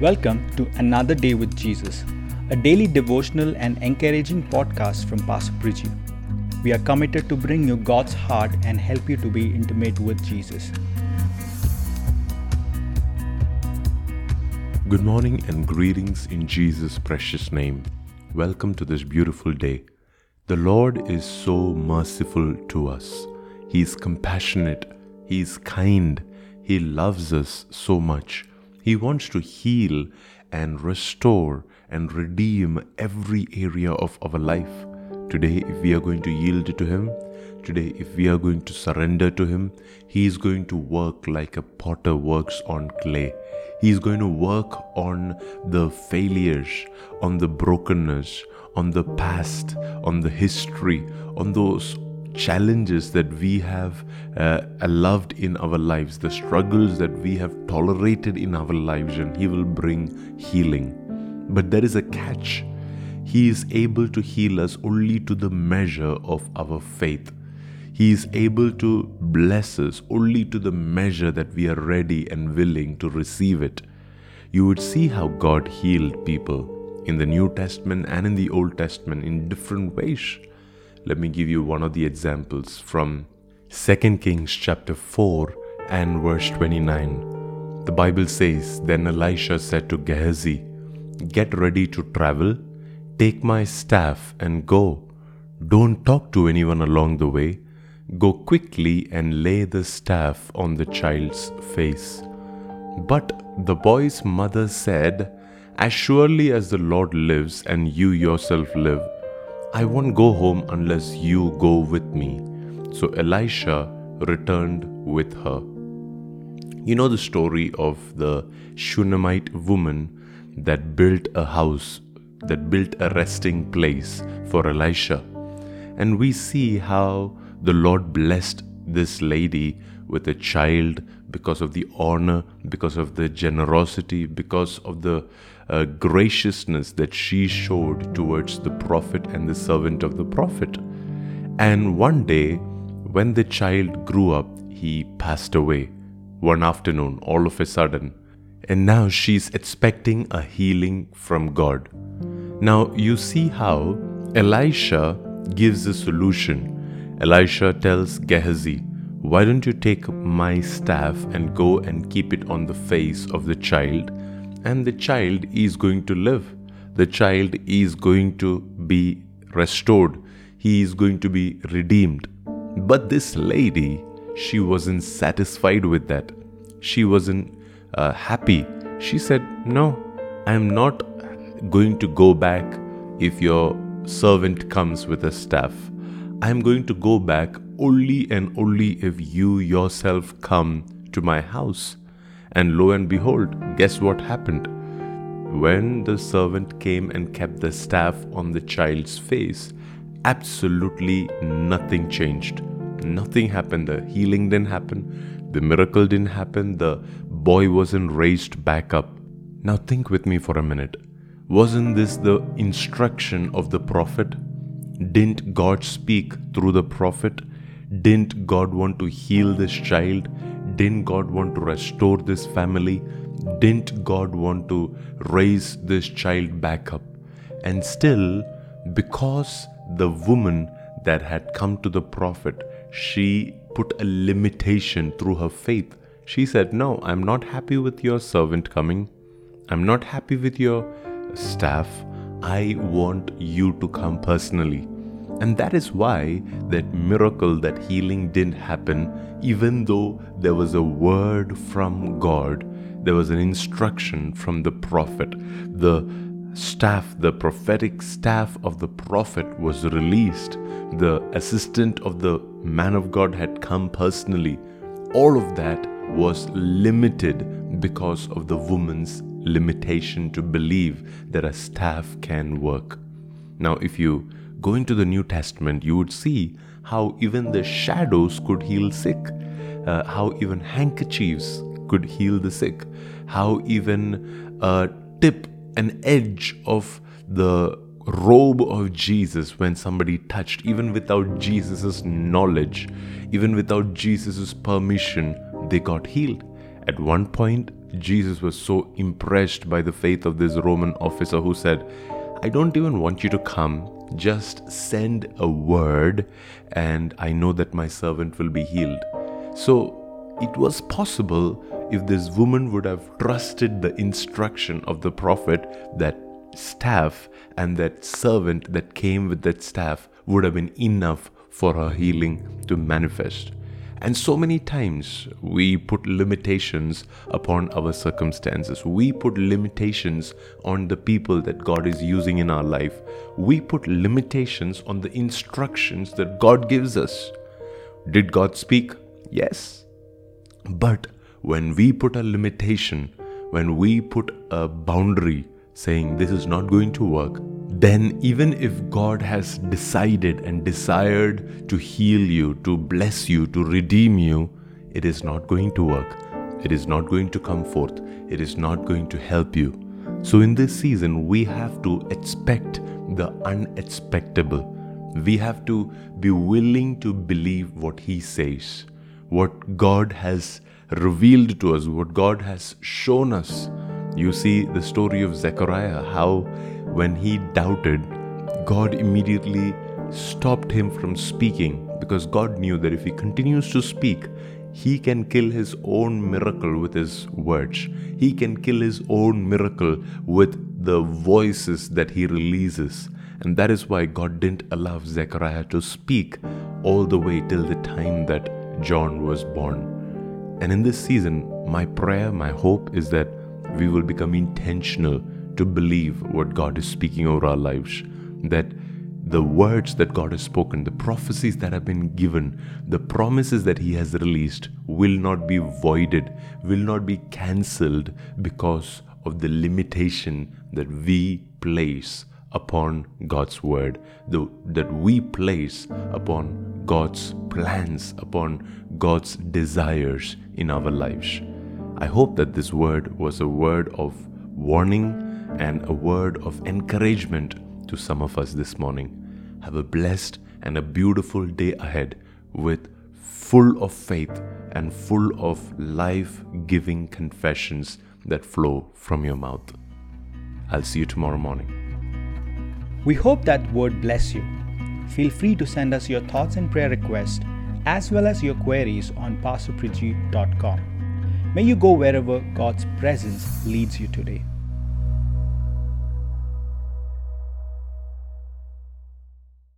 Welcome to Another Day with Jesus, a daily devotional and encouraging podcast from Pastor Priji. We are committed to bring you God's heart and help you to be intimate with Jesus. Good morning and greetings in Jesus' precious name. Welcome to this beautiful day. The Lord is so merciful to us. He is compassionate. He is kind. He loves us so much. He wants to heal and restore and redeem every area of our life. Today, if we are going to yield to Him, today, if we are going to surrender to Him, He is going to work like a potter works on clay. He is going to work on the failures, on the brokenness, on the past, on the history, on those challenges that we have uh, loved in our lives, the struggles that we have tolerated in our lives, and He will bring healing. But there is a catch. He is able to heal us only to the measure of our faith. He is able to bless us only to the measure that we are ready and willing to receive it. You would see how God healed people in the New Testament and in the Old Testament in different ways. Let me give you one of the examples from 2 Kings chapter 4 and verse 29. The Bible says, Then Elisha said to Gehazi, Get ready to travel, take my staff and go. Don't talk to anyone along the way. Go quickly and lay the staff on the child's face. But the boy's mother said, As surely as the Lord lives and you yourself live, I won't go home unless you go with me. So Elisha returned with her. You know the story of the Shunammite woman that built a house, that built a resting place for Elisha. And we see how the Lord blessed this lady with a child because of the honor, because of the generosity, because of the uh, graciousness that she showed towards the prophet and the servant of the prophet. And one day, when the child grew up, he passed away one afternoon, all of a sudden. And now she's expecting a healing from God. Now, you see how Elisha gives a solution. Elisha tells Gehazi, why don't you take my staff and go and keep it on the face of the child? And the child is going to live. The child is going to be restored. He is going to be redeemed. But this lady, she wasn't satisfied with that. She wasn't uh, happy. She said, No, I'm not going to go back if your servant comes with a staff. I'm going to go back only and only if you yourself come to my house. And lo and behold, guess what happened? When the servant came and kept the staff on the child's face, absolutely nothing changed. Nothing happened. The healing didn't happen. The miracle didn't happen. The boy wasn't raised back up. Now, think with me for a minute. Wasn't this the instruction of the prophet? Didn't God speak through the prophet? Didn't God want to heal this child? Didn't God want to restore this family? Didn't God want to raise this child back up? And still, because the woman that had come to the prophet, she put a limitation through her faith. She said, No, I'm not happy with your servant coming. I'm not happy with your staff. I want you to come personally. And that is why that miracle, that healing didn't happen, even though there was a word from God, there was an instruction from the prophet. The staff, the prophetic staff of the prophet was released. The assistant of the man of God had come personally. All of that was limited because of the woman's limitation to believe that a staff can work. Now, if you go into the New Testament, you would see how even the shadows could heal sick, uh, how even handkerchiefs could heal the sick, how even a tip, an edge of the robe of Jesus when somebody touched, even without Jesus' knowledge, even without Jesus' permission, they got healed. At one point, Jesus was so impressed by the faith of this Roman officer who said, I don't even want you to come, just send a word, and I know that my servant will be healed. So it was possible if this woman would have trusted the instruction of the prophet that staff and that servant that came with that staff would have been enough for her healing to manifest. And so many times we put limitations upon our circumstances. We put limitations on the people that God is using in our life. We put limitations on the instructions that God gives us. Did God speak? Yes. But when we put a limitation, when we put a boundary saying this is not going to work, then even if God has decided and desired to heal you, to bless you, to redeem you, it is not going to work. It is not going to come forth. It is not going to help you. So, in this season, we have to expect the unexpectable. We have to be willing to believe what He says, what God has revealed to us, what God has shown us. You see the story of Zechariah, how when he doubted, God immediately stopped him from speaking because God knew that if he continues to speak, he can kill his own miracle with his words. He can kill his own miracle with the voices that he releases. And that is why God didn't allow Zechariah to speak all the way till the time that John was born. And in this season, my prayer, my hope is that we will become intentional to believe what God is speaking over our lives. That the words that God has spoken, the prophecies that have been given, the promises that He has released will not be voided, will not be cancelled because of the limitation that we place upon God's word, the, that we place upon God's plans, upon God's desires in our lives. I hope that this word was a word of warning and a word of encouragement to some of us this morning. Have a blessed and a beautiful day ahead with full of faith and full of life giving confessions that flow from your mouth. I'll see you tomorrow morning. We hope that word bless you. Feel free to send us your thoughts and prayer requests as well as your queries on pastorpriji.com. May you go wherever God's presence leads you today.